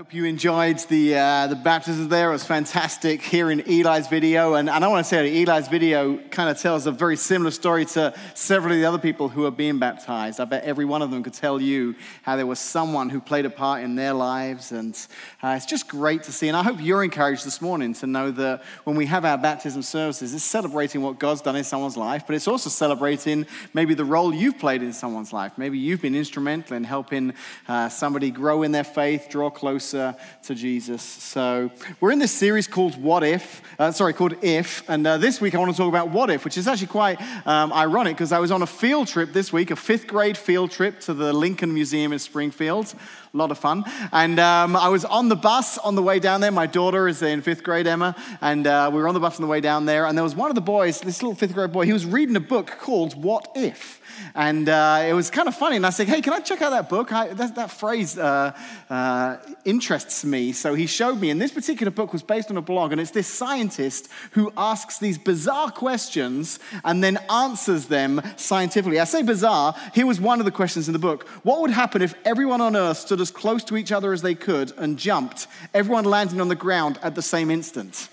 hope you enjoyed the, uh, the baptism there. It was fantastic hearing Eli's video. And, and I want to say that Eli's video kind of tells a very similar story to several of the other people who are being baptized. I bet every one of them could tell you how there was someone who played a part in their lives. And uh, it's just great to see. And I hope you're encouraged this morning to know that when we have our baptism services, it's celebrating what God's done in someone's life, but it's also celebrating maybe the role you've played in someone's life. Maybe you've been instrumental in helping uh, somebody grow in their faith, draw closer closer to Jesus. So we're in this series called What If, uh, sorry, called If. And uh, this week I want to talk about what if, which is actually quite um, ironic because I was on a field trip this week, a fifth grade field trip to the Lincoln Museum in Springfield. A lot of fun. And um, I was on the bus on the way down there. My daughter is in fifth grade, Emma. And uh, we were on the bus on the way down there. And there was one of the boys, this little fifth grade boy, he was reading a book called What If. And uh, it was kind of funny. And I said, hey, can I check out that book? I, that, that, phrase uh, uh, interests me. So he showed me. And this particular book was based on a blog. And it's this scientist who asks these bizarre questions and then answers them scientifically. I say bizarre. Here was one of the questions in the book What would happen if everyone on Earth stood as close to each other as they could and jumped, everyone landing on the ground at the same instant?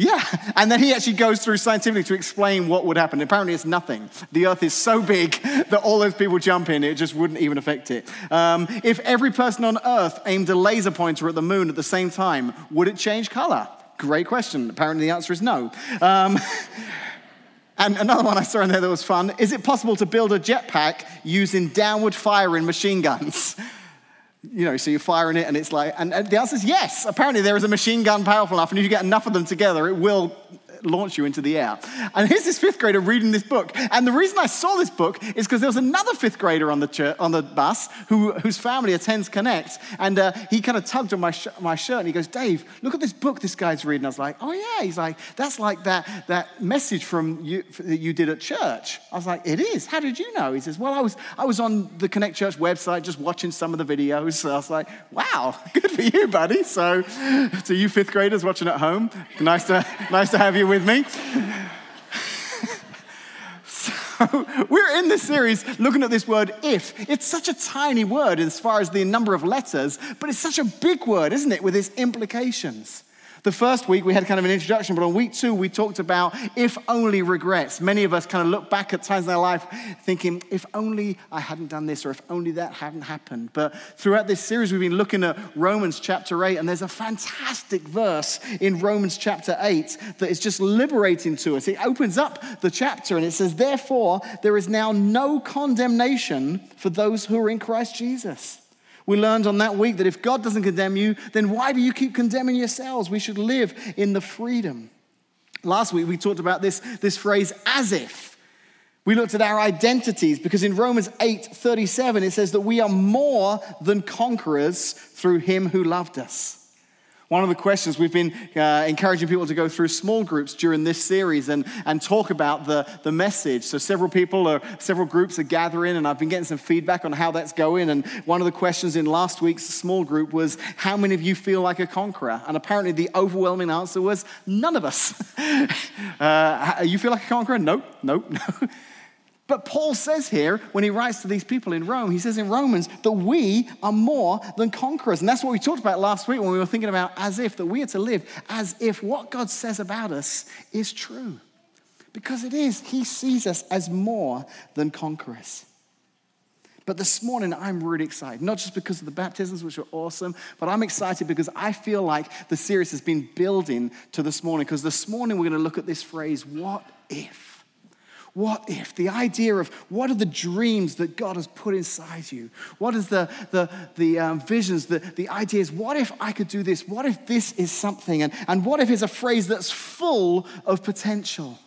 Yeah. And then he actually goes through scientifically to explain what would happen. Apparently, it's nothing. The earth is so big that all those people jump in, it just wouldn't even affect it. Um, if every person on earth aimed a laser pointer at the moon at the same time, would it change color? Great question. Apparently, the answer is no. Um, and another one I saw in there that was fun is it possible to build a jetpack using downward firing machine guns? You know, so you're firing it, and it's like, and, the answer is yes. Apparently, there is a machine gun powerful enough, and if you get enough of them together, it will launch you into the air. And here's this fifth grader reading this book. And the reason I saw this book is because there was another fifth grader on the, church, on the bus who, whose family attends Connect. And uh, he kind of tugged on my, sh- my shirt and he goes, Dave, look at this book this guy's reading. I was like, oh, yeah. He's like, that's like that, that message from you that you did at church. I was like, it is. How did you know? He says, well, I was, I was on the Connect Church website just watching some of the videos. So I was like, wow, good for you, buddy. So to you fifth graders watching at home, nice to, nice to have you with me. so we're in this series looking at this word if. It's such a tiny word as far as the number of letters, but it's such a big word, isn't it, with its implications. The first week we had kind of an introduction, but on week two we talked about if only regrets. Many of us kind of look back at times in our life thinking, if only I hadn't done this or if only that hadn't happened. But throughout this series we've been looking at Romans chapter 8, and there's a fantastic verse in Romans chapter 8 that is just liberating to us. It opens up the chapter and it says, Therefore, there is now no condemnation for those who are in Christ Jesus. We learned on that week that if God doesn't condemn you, then why do you keep condemning yourselves? We should live in the freedom. Last week we talked about this, this phrase, as if. We looked at our identities because in Romans 8 37 it says that we are more than conquerors through him who loved us. One of the questions we've been uh, encouraging people to go through small groups during this series and, and talk about the, the message. So, several people or several groups are gathering, and I've been getting some feedback on how that's going. And one of the questions in last week's small group was, How many of you feel like a conqueror? And apparently, the overwhelming answer was, None of us. uh, you feel like a conqueror? Nope, nope, no. But Paul says here, when he writes to these people in Rome, he says in Romans that we are more than conquerors. And that's what we talked about last week when we were thinking about as if, that we are to live as if what God says about us is true. Because it is. He sees us as more than conquerors. But this morning, I'm really excited, not just because of the baptisms, which are awesome, but I'm excited because I feel like the series has been building to this morning. Because this morning, we're going to look at this phrase, what if? What if? The idea of what are the dreams that God has put inside you? What is the, the, the um, visions, the, the ideas? What if I could do this? What if this is something? And, and what if is a phrase that's full of potential?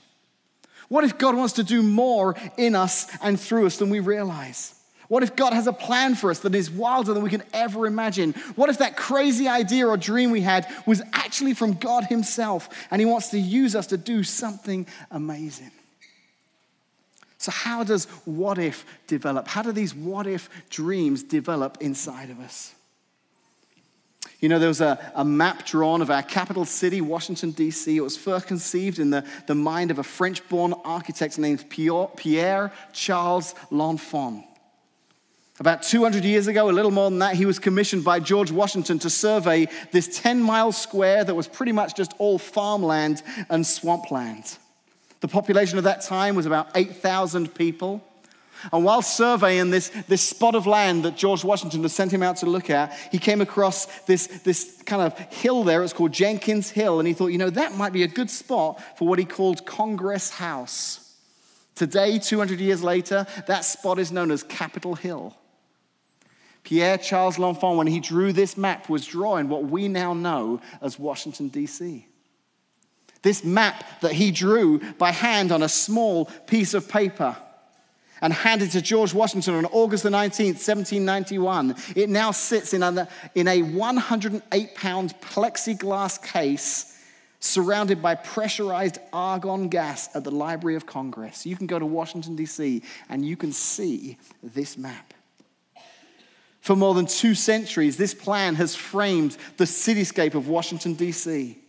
What if God wants to do more in us and through us than we realize? What if God has a plan for us that is wilder than we can ever imagine? What if that crazy idea or dream we had was actually from God Himself and He wants to use us to do something amazing? So, how does what if develop? How do these what if dreams develop inside of us? You know, there was a, a map drawn of our capital city, Washington, D.C. It was first conceived in the, the mind of a French born architect named Pierre, Pierre Charles L'Enfant. About 200 years ago, a little more than that, he was commissioned by George Washington to survey this 10 mile square that was pretty much just all farmland and swampland. The population of that time was about 8,000 people. And while surveying this, this spot of land that George Washington had sent him out to look at, he came across this, this kind of hill there. It's called Jenkins Hill. And he thought, you know, that might be a good spot for what he called Congress House. Today, 200 years later, that spot is known as Capitol Hill. Pierre Charles L'Enfant, when he drew this map, was drawing what we now know as Washington, D.C. This map that he drew by hand on a small piece of paper and handed to George Washington on August the 19th, 1791. It now sits in a, in a 108 pound plexiglass case surrounded by pressurized argon gas at the Library of Congress. You can go to Washington, D.C., and you can see this map. For more than two centuries, this plan has framed the cityscape of Washington, D.C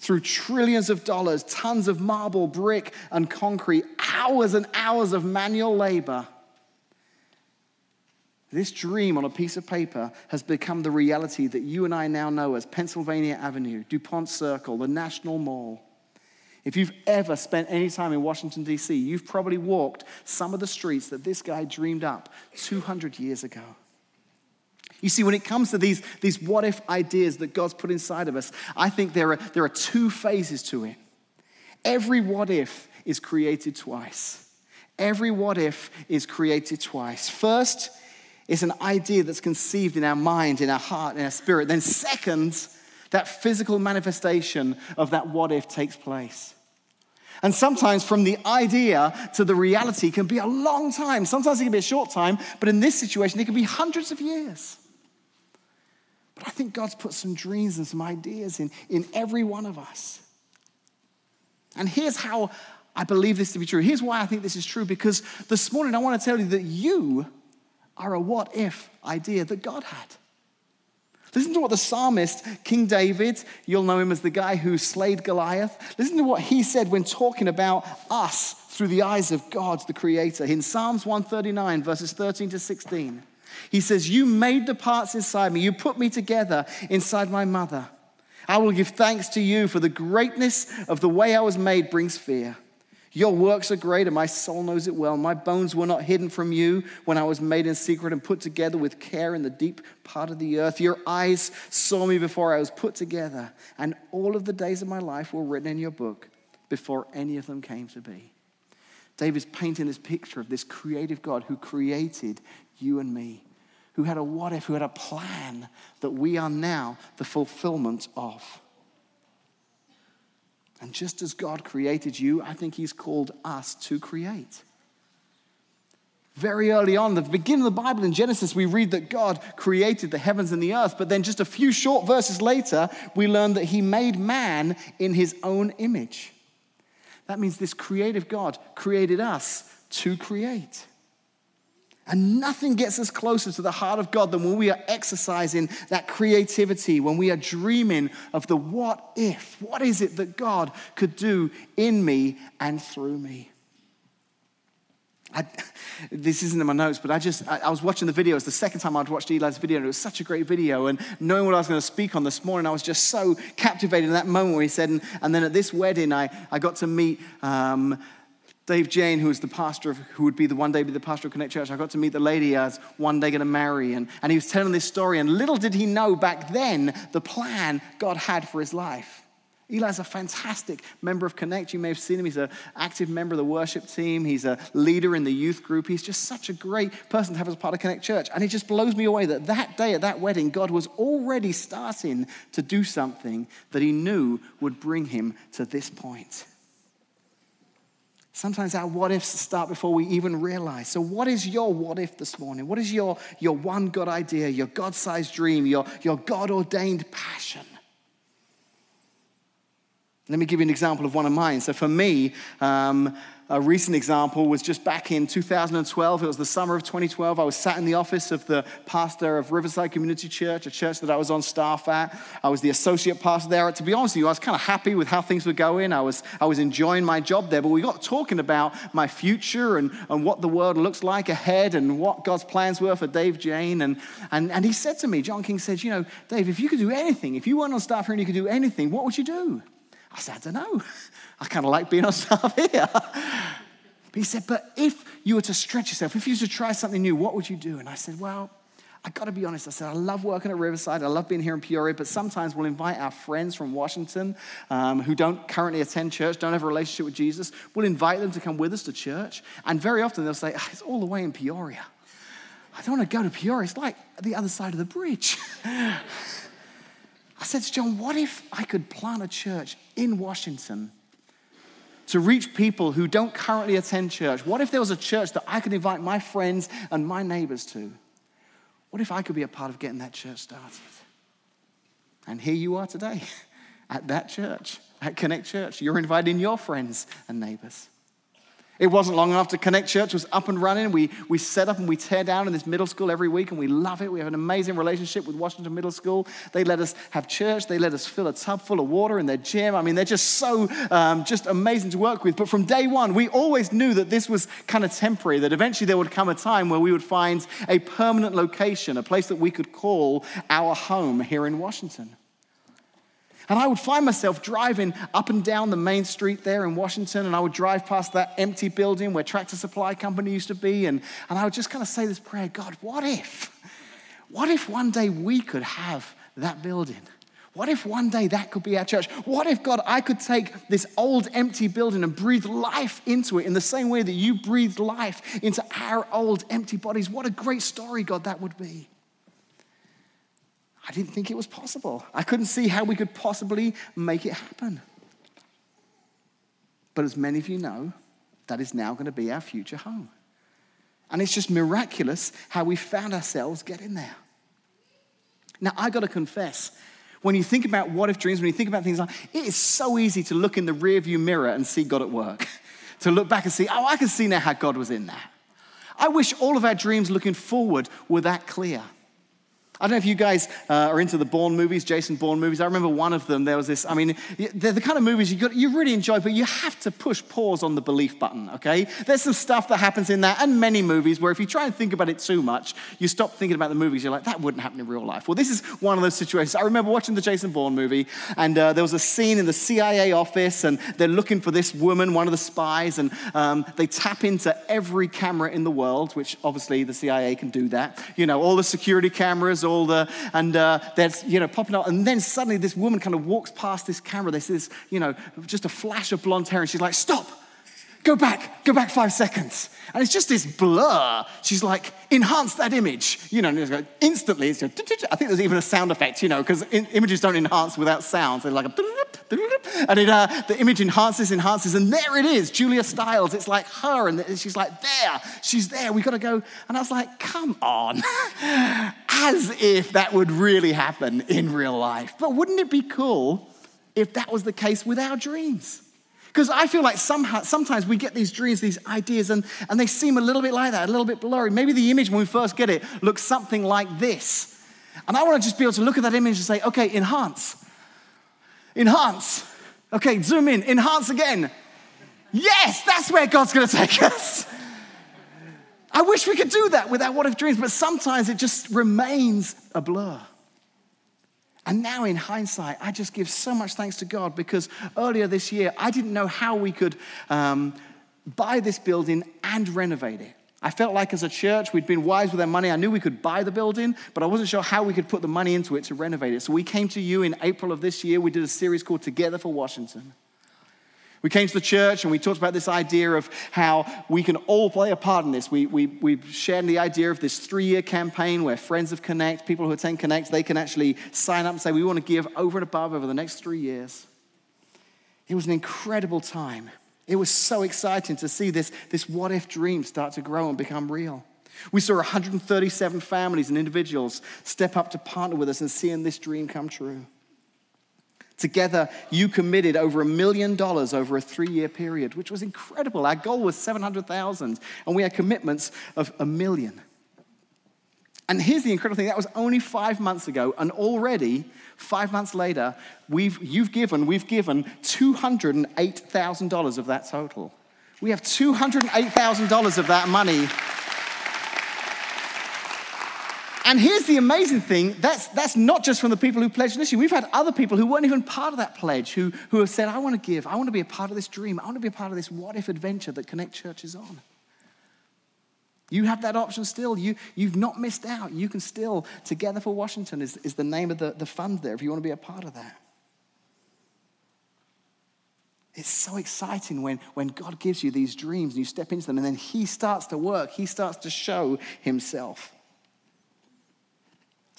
through trillions of dollars, tons of marble, brick, and concrete, hours and hours of manual labor. This dream on a piece of paper has become the reality that you and I now know as Pennsylvania Avenue, DuPont Circle, the National Mall. If you've ever spent any time in Washington, D.C., you've probably walked some of the streets that this guy dreamed up 200 years ago. You see, when it comes to these, these what if ideas that God's put inside of us, I think there are, there are two phases to it. Every what if is created twice. Every what if is created twice. First, it's an idea that's conceived in our mind, in our heart, in our spirit. Then, second, that physical manifestation of that what if takes place. And sometimes from the idea to the reality can be a long time. Sometimes it can be a short time, but in this situation, it can be hundreds of years. But I think God's put some dreams and some ideas in, in every one of us. And here's how I believe this to be true. Here's why I think this is true because this morning I want to tell you that you are a what if idea that God had. Listen to what the psalmist, King David, you'll know him as the guy who slayed Goliath. Listen to what he said when talking about us through the eyes of God, the Creator, in Psalms 139, verses 13 to 16. He says, You made the parts inside me, you put me together inside my mother. I will give thanks to you for the greatness of the way I was made brings fear. Your works are great, and my soul knows it well. My bones were not hidden from you when I was made in secret and put together with care in the deep part of the earth. Your eyes saw me before I was put together, and all of the days of my life were written in your book before any of them came to be. David's painting this picture of this creative God who created you and me, who had a what if, who had a plan that we are now the fulfillment of. And just as God created you, I think He's called us to create. Very early on, the beginning of the Bible in Genesis, we read that God created the heavens and the earth, but then just a few short verses later, we learn that He made man in His own image. That means this creative God created us to create. And nothing gets us closer to the heart of God than when we are exercising that creativity, when we are dreaming of the what if. What is it that God could do in me and through me? I, this isn't in my notes, but I just, I, I was watching the video. It's the second time I'd watched Eli's video, and it was such a great video. And knowing what I was going to speak on this morning, I was just so captivated in that moment where he said, and, and then at this wedding, I, I got to meet um, Dave Jane, who was the pastor of, who would be the one day be the pastor of Connect Church, I got to meet the lady I was one day going to marry. And, and he was telling this story. And little did he know back then the plan God had for his life. Eli's a fantastic member of Connect. You may have seen him. He's an active member of the worship team. He's a leader in the youth group. He's just such a great person to have as part of Connect Church. And it just blows me away that that day at that wedding, God was already starting to do something that he knew would bring him to this point. Sometimes our what ifs start before we even realize. So, what is your what if this morning? What is your, your one God idea, your God sized dream, your, your God ordained passion? Let me give you an example of one of mine. So, for me, um, a recent example was just back in 2012. It was the summer of 2012. I was sat in the office of the pastor of Riverside Community Church, a church that I was on staff at. I was the associate pastor there. To be honest with you, I was kind of happy with how things were going. I was, I was enjoying my job there, but we got talking about my future and, and what the world looks like ahead and what God's plans were for Dave Jane. And, and, and he said to me, John King said, You know, Dave, if you could do anything, if you weren't on staff here and you could do anything, what would you do? I said, I don't know. I kind of like being on staff here. But he said, But if you were to stretch yourself, if you were to try something new, what would you do? And I said, Well, I got to be honest. I said, I love working at Riverside. I love being here in Peoria, but sometimes we'll invite our friends from Washington um, who don't currently attend church, don't have a relationship with Jesus. We'll invite them to come with us to church. And very often they'll say, oh, It's all the way in Peoria. I don't want to go to Peoria. It's like the other side of the bridge. I said to John, What if I could plant a church in Washington? To reach people who don't currently attend church? What if there was a church that I could invite my friends and my neighbors to? What if I could be a part of getting that church started? And here you are today at that church, at Connect Church. You're inviting your friends and neighbors. It wasn't long after Connect Church was up and running. We, we set up and we tear down in this middle school every week, and we love it. We have an amazing relationship with Washington Middle School. They let us have church. They let us fill a tub full of water in their gym. I mean, they're just so um, just amazing to work with. But from day one, we always knew that this was kind of temporary, that eventually there would come a time where we would find a permanent location, a place that we could call our home here in Washington. And I would find myself driving up and down the main street there in Washington, and I would drive past that empty building where Tractor Supply Company used to be, and, and I would just kind of say this prayer God, what if? What if one day we could have that building? What if one day that could be our church? What if, God, I could take this old empty building and breathe life into it in the same way that you breathed life into our old empty bodies? What a great story, God, that would be. I didn't think it was possible. I couldn't see how we could possibly make it happen. But as many of you know, that is now going to be our future home. And it's just miraculous how we found ourselves getting there. Now, I got to confess, when you think about what if dreams, when you think about things like it is so easy to look in the rearview mirror and see God at work. to look back and see, oh, I can see now how God was in that. I wish all of our dreams looking forward were that clear. I don't know if you guys uh, are into the Bourne movies, Jason Bourne movies. I remember one of them, there was this, I mean, they're the kind of movies you, got, you really enjoy, but you have to push pause on the belief button, okay? There's some stuff that happens in that and many movies where if you try and think about it too much, you stop thinking about the movies. You're like, that wouldn't happen in real life. Well, this is one of those situations. I remember watching the Jason Bourne movie, and uh, there was a scene in the CIA office, and they're looking for this woman, one of the spies, and um, they tap into every camera in the world, which obviously the CIA can do that. You know, all the security cameras, the, and uh, that's, you know, popping out. And then suddenly this woman kind of walks past this camera. See this, you know, just a flash of blonde hair. And she's like, stop, go back, go back five seconds. And it's just this blur. She's like, enhance that image. You know, and instantly, it's I think there's even a sound effect, you know, because images don't enhance without sounds. They're like a, and it, uh, the image enhances, enhances, and there it is, Julia Stiles. It's like her, and she's like, there, she's there. We've got to go. And I was like, come on, as if that would really happen in real life. But wouldn't it be cool if that was the case with our dreams? Because I feel like somehow, sometimes we get these dreams, these ideas, and, and they seem a little bit like that, a little bit blurry. Maybe the image when we first get it looks something like this. And I want to just be able to look at that image and say, okay, enhance. Enhance. Okay, zoom in. Enhance again. Yes, that's where God's going to take us. I wish we could do that with our what if dreams, but sometimes it just remains a blur. And now, in hindsight, I just give so much thanks to God because earlier this year, I didn't know how we could um, buy this building and renovate it. I felt like as a church, we'd been wise with our money. I knew we could buy the building, but I wasn't sure how we could put the money into it to renovate it. So we came to you in April of this year. We did a series called Together for Washington. We came to the church and we talked about this idea of how we can all play a part in this. We, we, we shared the idea of this three year campaign where friends of Connect, people who attend Connect, they can actually sign up and say, We want to give over and above over the next three years. It was an incredible time. It was so exciting to see this, this what if dream start to grow and become real. We saw 137 families and individuals step up to partner with us and seeing this dream come true. Together, you committed over a million dollars over a three year period, which was incredible. Our goal was 700,000, and we had commitments of a million. And here's the incredible thing that was only five months ago, and already, five months later, we've, you've given, we've given $208,000 of that total. We have $208,000 of that money and here's the amazing thing that's, that's not just from the people who pledged initially. We've had other people who weren't even part of that pledge who, who have said, I want to give. I want to be a part of this dream. I want to be a part of this what if adventure that Connect Church is on. You have that option still. You, you've not missed out. You can still, Together for Washington is, is the name of the, the fund there if you want to be a part of that. It's so exciting when, when God gives you these dreams and you step into them and then He starts to work, He starts to show Himself.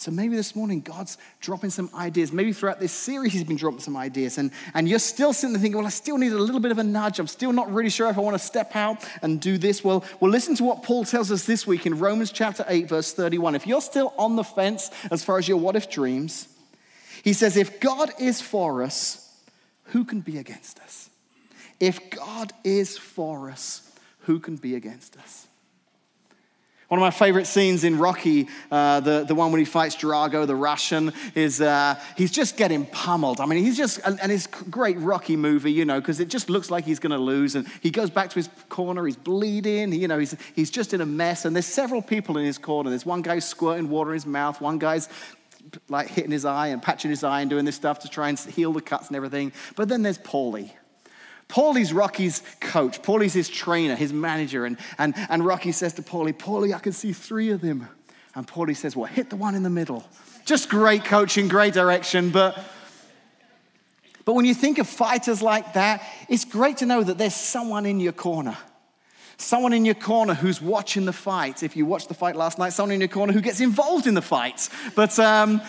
So maybe this morning God's dropping some ideas. Maybe throughout this series He's been dropping some ideas. And, and you're still sitting there thinking, well, I still need a little bit of a nudge. I'm still not really sure if I want to step out and do this. Well, well, listen to what Paul tells us this week in Romans chapter 8, verse 31. If you're still on the fence as far as your what if dreams, he says, if God is for us, who can be against us? If God is for us, who can be against us? One of my favorite scenes in Rocky, uh, the, the one when he fights Drago, the Russian, is uh, he's just getting pummeled. I mean, he's just, and, and it's great Rocky movie, you know, because it just looks like he's going to lose. And he goes back to his corner, he's bleeding, you know, he's, he's just in a mess. And there's several people in his corner. There's one guy squirting water in his mouth, one guy's like hitting his eye and patching his eye and doing this stuff to try and heal the cuts and everything. But then there's Paulie. Paulie's Rocky's coach. Paulie's his trainer, his manager. And, and, and Rocky says to Paulie, Paulie, I can see three of them. And Paulie says, Well, hit the one in the middle. Just great coaching, great direction. But, but when you think of fighters like that, it's great to know that there's someone in your corner. Someone in your corner who's watching the fight. If you watched the fight last night, someone in your corner who gets involved in the fight. But um,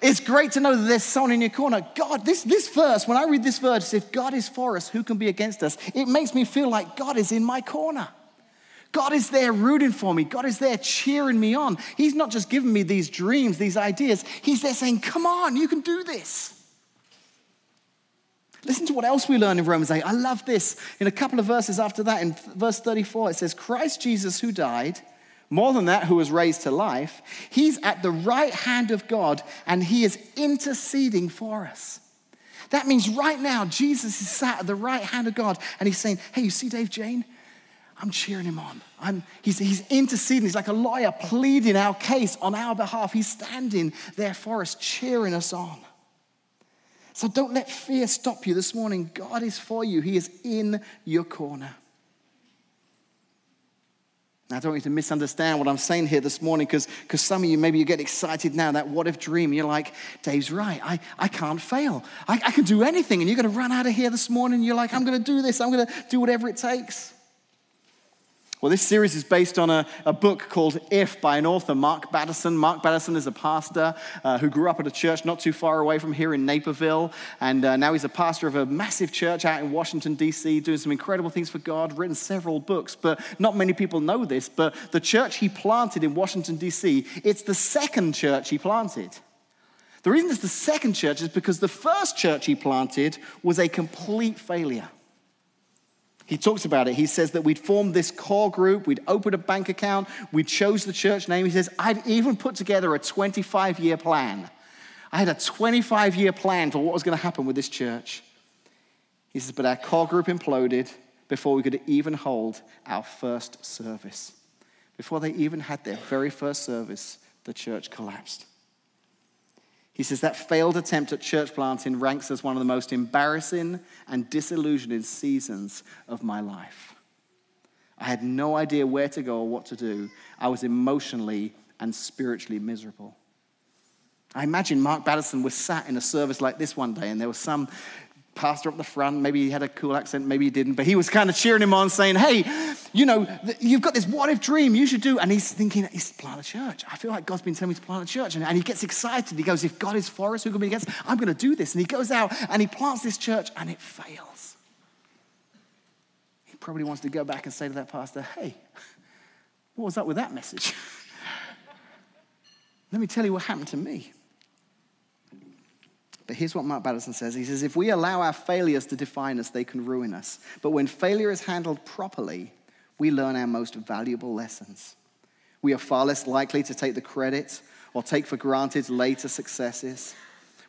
it's great to know that there's someone in your corner. God, this, this verse, when I read this verse, if God is for us, who can be against us? It makes me feel like God is in my corner. God is there rooting for me. God is there cheering me on. He's not just giving me these dreams, these ideas. He's there saying, Come on, you can do this. Listen to what else we learn in Romans 8. I love this. In a couple of verses after that, in verse 34, it says, Christ Jesus, who died, more than that, who was raised to life, he's at the right hand of God and he is interceding for us. That means right now, Jesus is sat at the right hand of God and he's saying, Hey, you see Dave Jane? I'm cheering him on. I'm, he's, he's interceding. He's like a lawyer pleading our case on our behalf. He's standing there for us, cheering us on. So don't let fear stop you this morning. God is for you, He is in your corner. I don't want you to misunderstand what I'm saying here this morning because some of you, maybe you get excited now, that what if dream. You're like, Dave's right. I, I can't fail. I, I can do anything. And you're going to run out of here this morning. You're like, I'm going to do this. I'm going to do whatever it takes. Well, this series is based on a, a book called If by an author, Mark Batterson. Mark Batterson is a pastor uh, who grew up at a church not too far away from here in Naperville. And uh, now he's a pastor of a massive church out in Washington, D.C., doing some incredible things for God, written several books. But not many people know this. But the church he planted in Washington, D.C., it's the second church he planted. The reason it's the second church is because the first church he planted was a complete failure. He talks about it. He says that we'd formed this core group, we'd opened a bank account, we chose the church name. He says, I'd even put together a 25 year plan. I had a 25 year plan for what was going to happen with this church. He says, but our core group imploded before we could even hold our first service. Before they even had their very first service, the church collapsed. He says that failed attempt at church planting ranks as one of the most embarrassing and disillusioning seasons of my life. I had no idea where to go or what to do. I was emotionally and spiritually miserable. I imagine Mark Batterson was sat in a service like this one day, and there was some pastor up the front. Maybe he had a cool accent, maybe he didn't, but he was kind of cheering him on, saying, Hey, you know, you've got this what if dream, you should do. And he's thinking, He's plant a church. I feel like God's been telling me to plant a church. And, and he gets excited. He goes, If God is for us, who can be against? I'm going to do this. And he goes out and he plants this church, and it fails. He probably wants to go back and say to that pastor, Hey, what was up with that message? Let me tell you what happened to me. But here's what Mark Batterson says He says, If we allow our failures to define us, they can ruin us. But when failure is handled properly, we learn our most valuable lessons. We are far less likely to take the credit or take for granted later successes.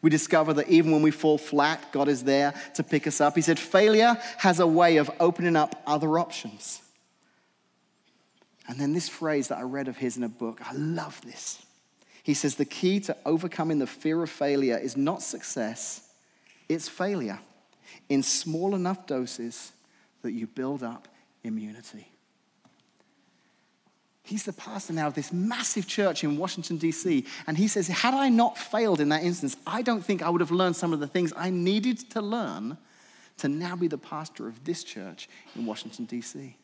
We discover that even when we fall flat, God is there to pick us up. He said, Failure has a way of opening up other options. And then this phrase that I read of his in a book, I love this. He says, The key to overcoming the fear of failure is not success, it's failure in small enough doses that you build up immunity. He's the pastor now of this massive church in Washington, D.C. And he says, Had I not failed in that instance, I don't think I would have learned some of the things I needed to learn to now be the pastor of this church in Washington, D.C.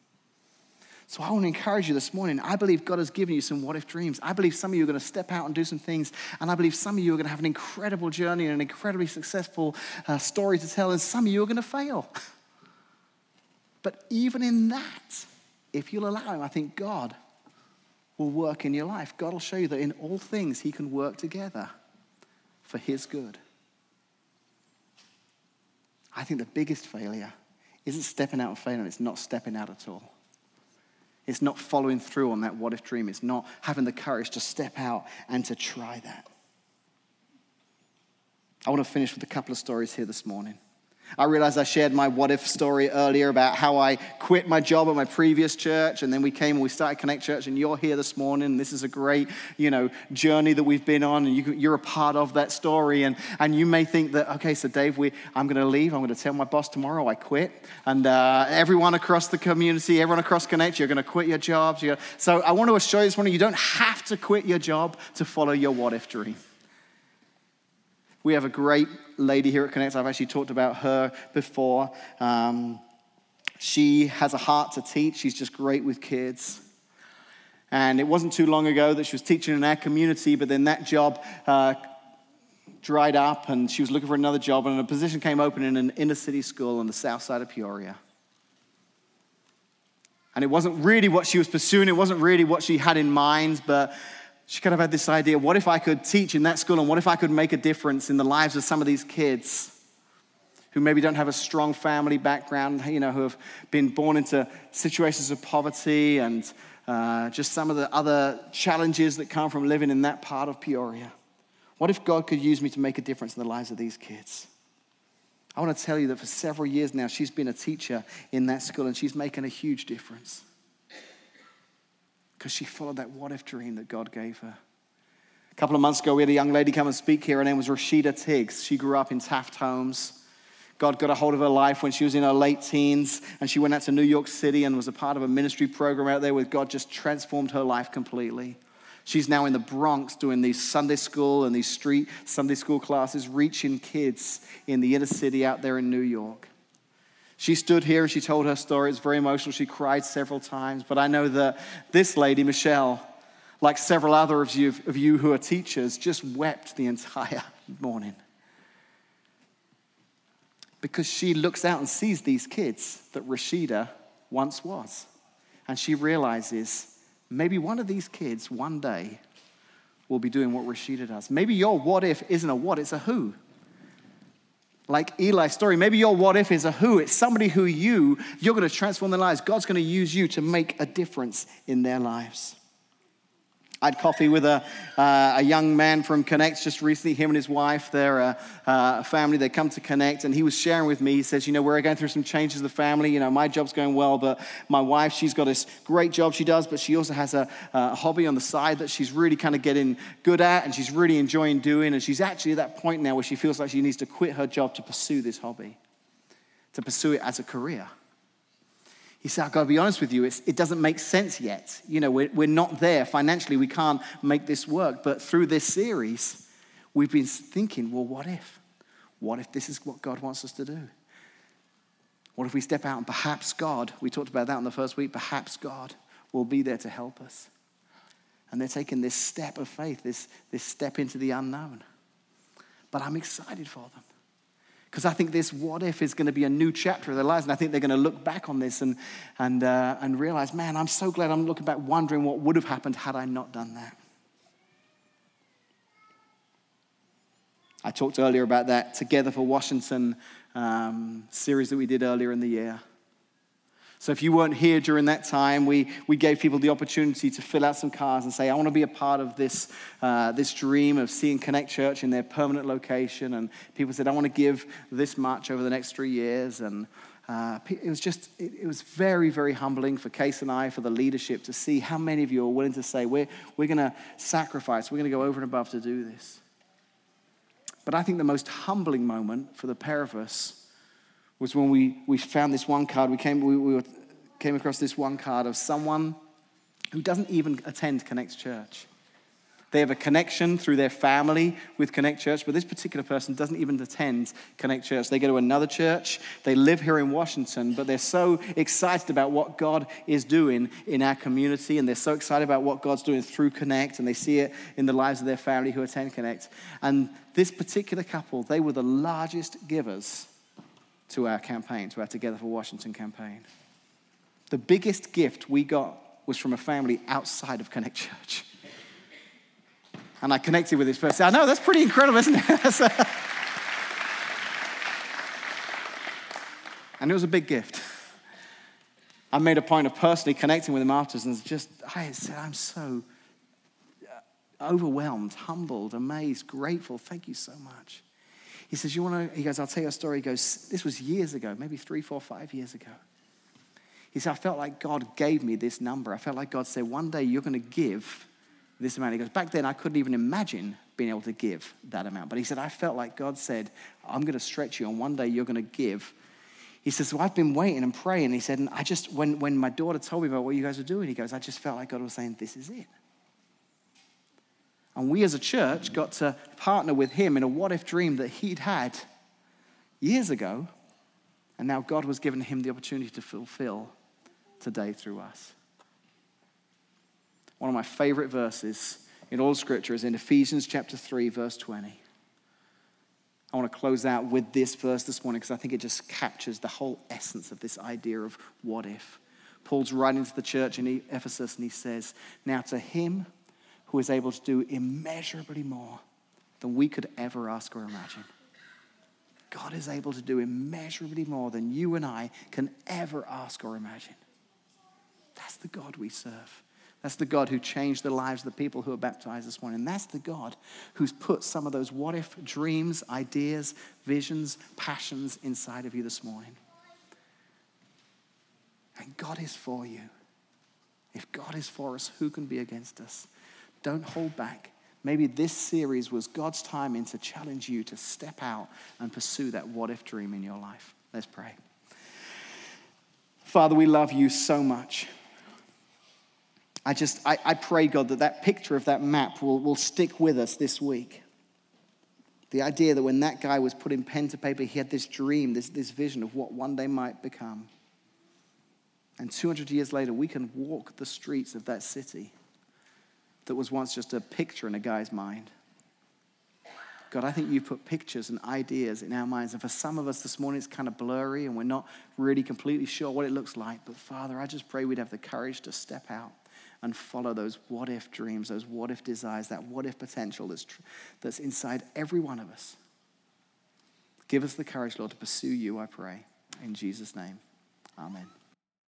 So I want to encourage you this morning. I believe God has given you some what if dreams. I believe some of you are going to step out and do some things. And I believe some of you are going to have an incredible journey and an incredibly successful uh, story to tell. And some of you are going to fail. But even in that, if you'll allow Him, I think God will work in your life. God will show you that in all things He can work together for His good. I think the biggest failure isn't stepping out and failing, it's not stepping out at all. It's not following through on that what if dream. It's not having the courage to step out and to try that. I want to finish with a couple of stories here this morning. I realized I shared my what if story earlier about how I quit my job at my previous church, and then we came and we started Connect Church, and you're here this morning. And This is a great, you know, journey that we've been on, and you, are a part of that story. And, and you may think that, okay, so Dave, we, I'm going to leave. I'm going to tell my boss tomorrow I quit. And uh, everyone across the community, everyone across Connect, you're going to quit your jobs. You're, so I want to assure you this morning, you don't have to quit your job to follow your what if dream. We have a great lady here at Connect. I've actually talked about her before. Um, she has a heart to teach, she's just great with kids. And it wasn't too long ago that she was teaching in our community, but then that job uh, dried up and she was looking for another job, and a position came open in an inner city school on the south side of Peoria. And it wasn't really what she was pursuing, it wasn't really what she had in mind, but she kind of had this idea what if I could teach in that school and what if I could make a difference in the lives of some of these kids who maybe don't have a strong family background, you know, who have been born into situations of poverty and uh, just some of the other challenges that come from living in that part of Peoria. What if God could use me to make a difference in the lives of these kids? I want to tell you that for several years now, she's been a teacher in that school and she's making a huge difference because she followed that what if dream that God gave her. A couple of months ago, we had a young lady come and speak here. Her name was Rashida Tiggs. She grew up in Taft Homes. God got a hold of her life when she was in her late teens, and she went out to New York City and was a part of a ministry program out there where God just transformed her life completely. She's now in the Bronx doing these Sunday school and these street Sunday school classes, reaching kids in the inner city out there in New York. She stood here and she told her story. It's very emotional. She cried several times. But I know that this lady, Michelle, like several other of you, of you who are teachers, just wept the entire morning. Because she looks out and sees these kids that Rashida once was. And she realizes maybe one of these kids one day will be doing what Rashida does. Maybe your what if isn't a what, it's a who like Eli's story. Maybe your what if is a who. It's somebody who you, you're going to transform their lives. God's going to use you to make a difference in their lives. I had coffee with a, uh, a young man from Connect just recently, him and his wife. They're a, a, family, they come to Connect, and he was sharing with me. He says, You know, we're going through some changes in the family. You know, my job's going well, but my wife, she's got this great job she does, but she also has a, a hobby on the side that she's really kind of getting good at and she's really enjoying doing. And she's actually at that point now where she feels like she needs to quit her job to pursue this hobby, to pursue it as a career. He said, I've got to be honest with you, it doesn't make sense yet. You know, we're, we're not there. Financially, we can't make this work. But through this series, we've been thinking, well, what if? What if this is what God wants us to do? What if we step out and perhaps God, we talked about that in the first week, perhaps God will be there to help us. And they're taking this step of faith, this, this step into the unknown. But I'm excited for them. Because I think this what if is going to be a new chapter of their lives. And I think they're going to look back on this and, and, uh, and realize, man, I'm so glad I'm looking back wondering what would have happened had I not done that. I talked earlier about that Together for Washington um, series that we did earlier in the year. So if you weren't here during that time, we, we gave people the opportunity to fill out some cards and say, I want to be a part of this, uh, this dream of seeing Connect Church in their permanent location. And people said, I want to give this much over the next three years. And uh, it was just, it, it, was very, very humbling for Case and I, for the leadership, to see how many of you are willing to say, we're, we're going to sacrifice, we're going to go over and above to do this. But I think the most humbling moment for the pair of us was when we, we found this one card. We came, we, we came across this one card of someone who doesn't even attend Connect Church. They have a connection through their family with Connect Church, but this particular person doesn't even attend Connect Church. They go to another church. They live here in Washington, but they're so excited about what God is doing in our community, and they're so excited about what God's doing through Connect, and they see it in the lives of their family who attend Connect. And this particular couple, they were the largest givers to our campaign, to our Together for Washington campaign. The biggest gift we got was from a family outside of Connect Church. And I connected with this person. I know, that's pretty incredible, isn't it? and it was a big gift. I made a point of personally connecting with him afterwards and just, I said, I'm so uh, overwhelmed, humbled, amazed, grateful. Thank you so much. He says, You want to? He goes, I'll tell you a story. He goes, This was years ago, maybe three, four, five years ago. He said, I felt like God gave me this number. I felt like God said, One day you're going to give this amount. He goes, Back then I couldn't even imagine being able to give that amount. But he said, I felt like God said, I'm going to stretch you, and one day you're going to give. He says, So I've been waiting and praying. He said, And I just, when, when my daughter told me about what you guys were doing, he goes, I just felt like God was saying, This is it. And we as a church got to partner with him in a what if dream that he'd had years ago. And now God was giving him the opportunity to fulfill today through us. One of my favorite verses in all scripture is in Ephesians chapter 3, verse 20. I want to close out with this verse this morning because I think it just captures the whole essence of this idea of what if. Paul's writing to the church in Ephesus and he says, Now to him who is able to do immeasurably more than we could ever ask or imagine. God is able to do immeasurably more than you and I can ever ask or imagine. That's the God we serve. That's the God who changed the lives of the people who were baptized this morning. And that's the God who's put some of those what if dreams, ideas, visions, passions inside of you this morning. And God is for you. If God is for us, who can be against us? Don't hold back. Maybe this series was God's timing to challenge you to step out and pursue that what if dream in your life. Let's pray. Father, we love you so much. I just, I, I pray, God, that that picture of that map will, will stick with us this week. The idea that when that guy was putting pen to paper, he had this dream, this, this vision of what one day might become. And 200 years later, we can walk the streets of that city that was once just a picture in a guy's mind. God, I think you've put pictures and ideas in our minds. And for some of us this morning, it's kind of blurry and we're not really completely sure what it looks like. But Father, I just pray we'd have the courage to step out and follow those what if dreams, those what if desires, that what if potential that's, tr- that's inside every one of us. Give us the courage, Lord, to pursue you, I pray. In Jesus' name, amen.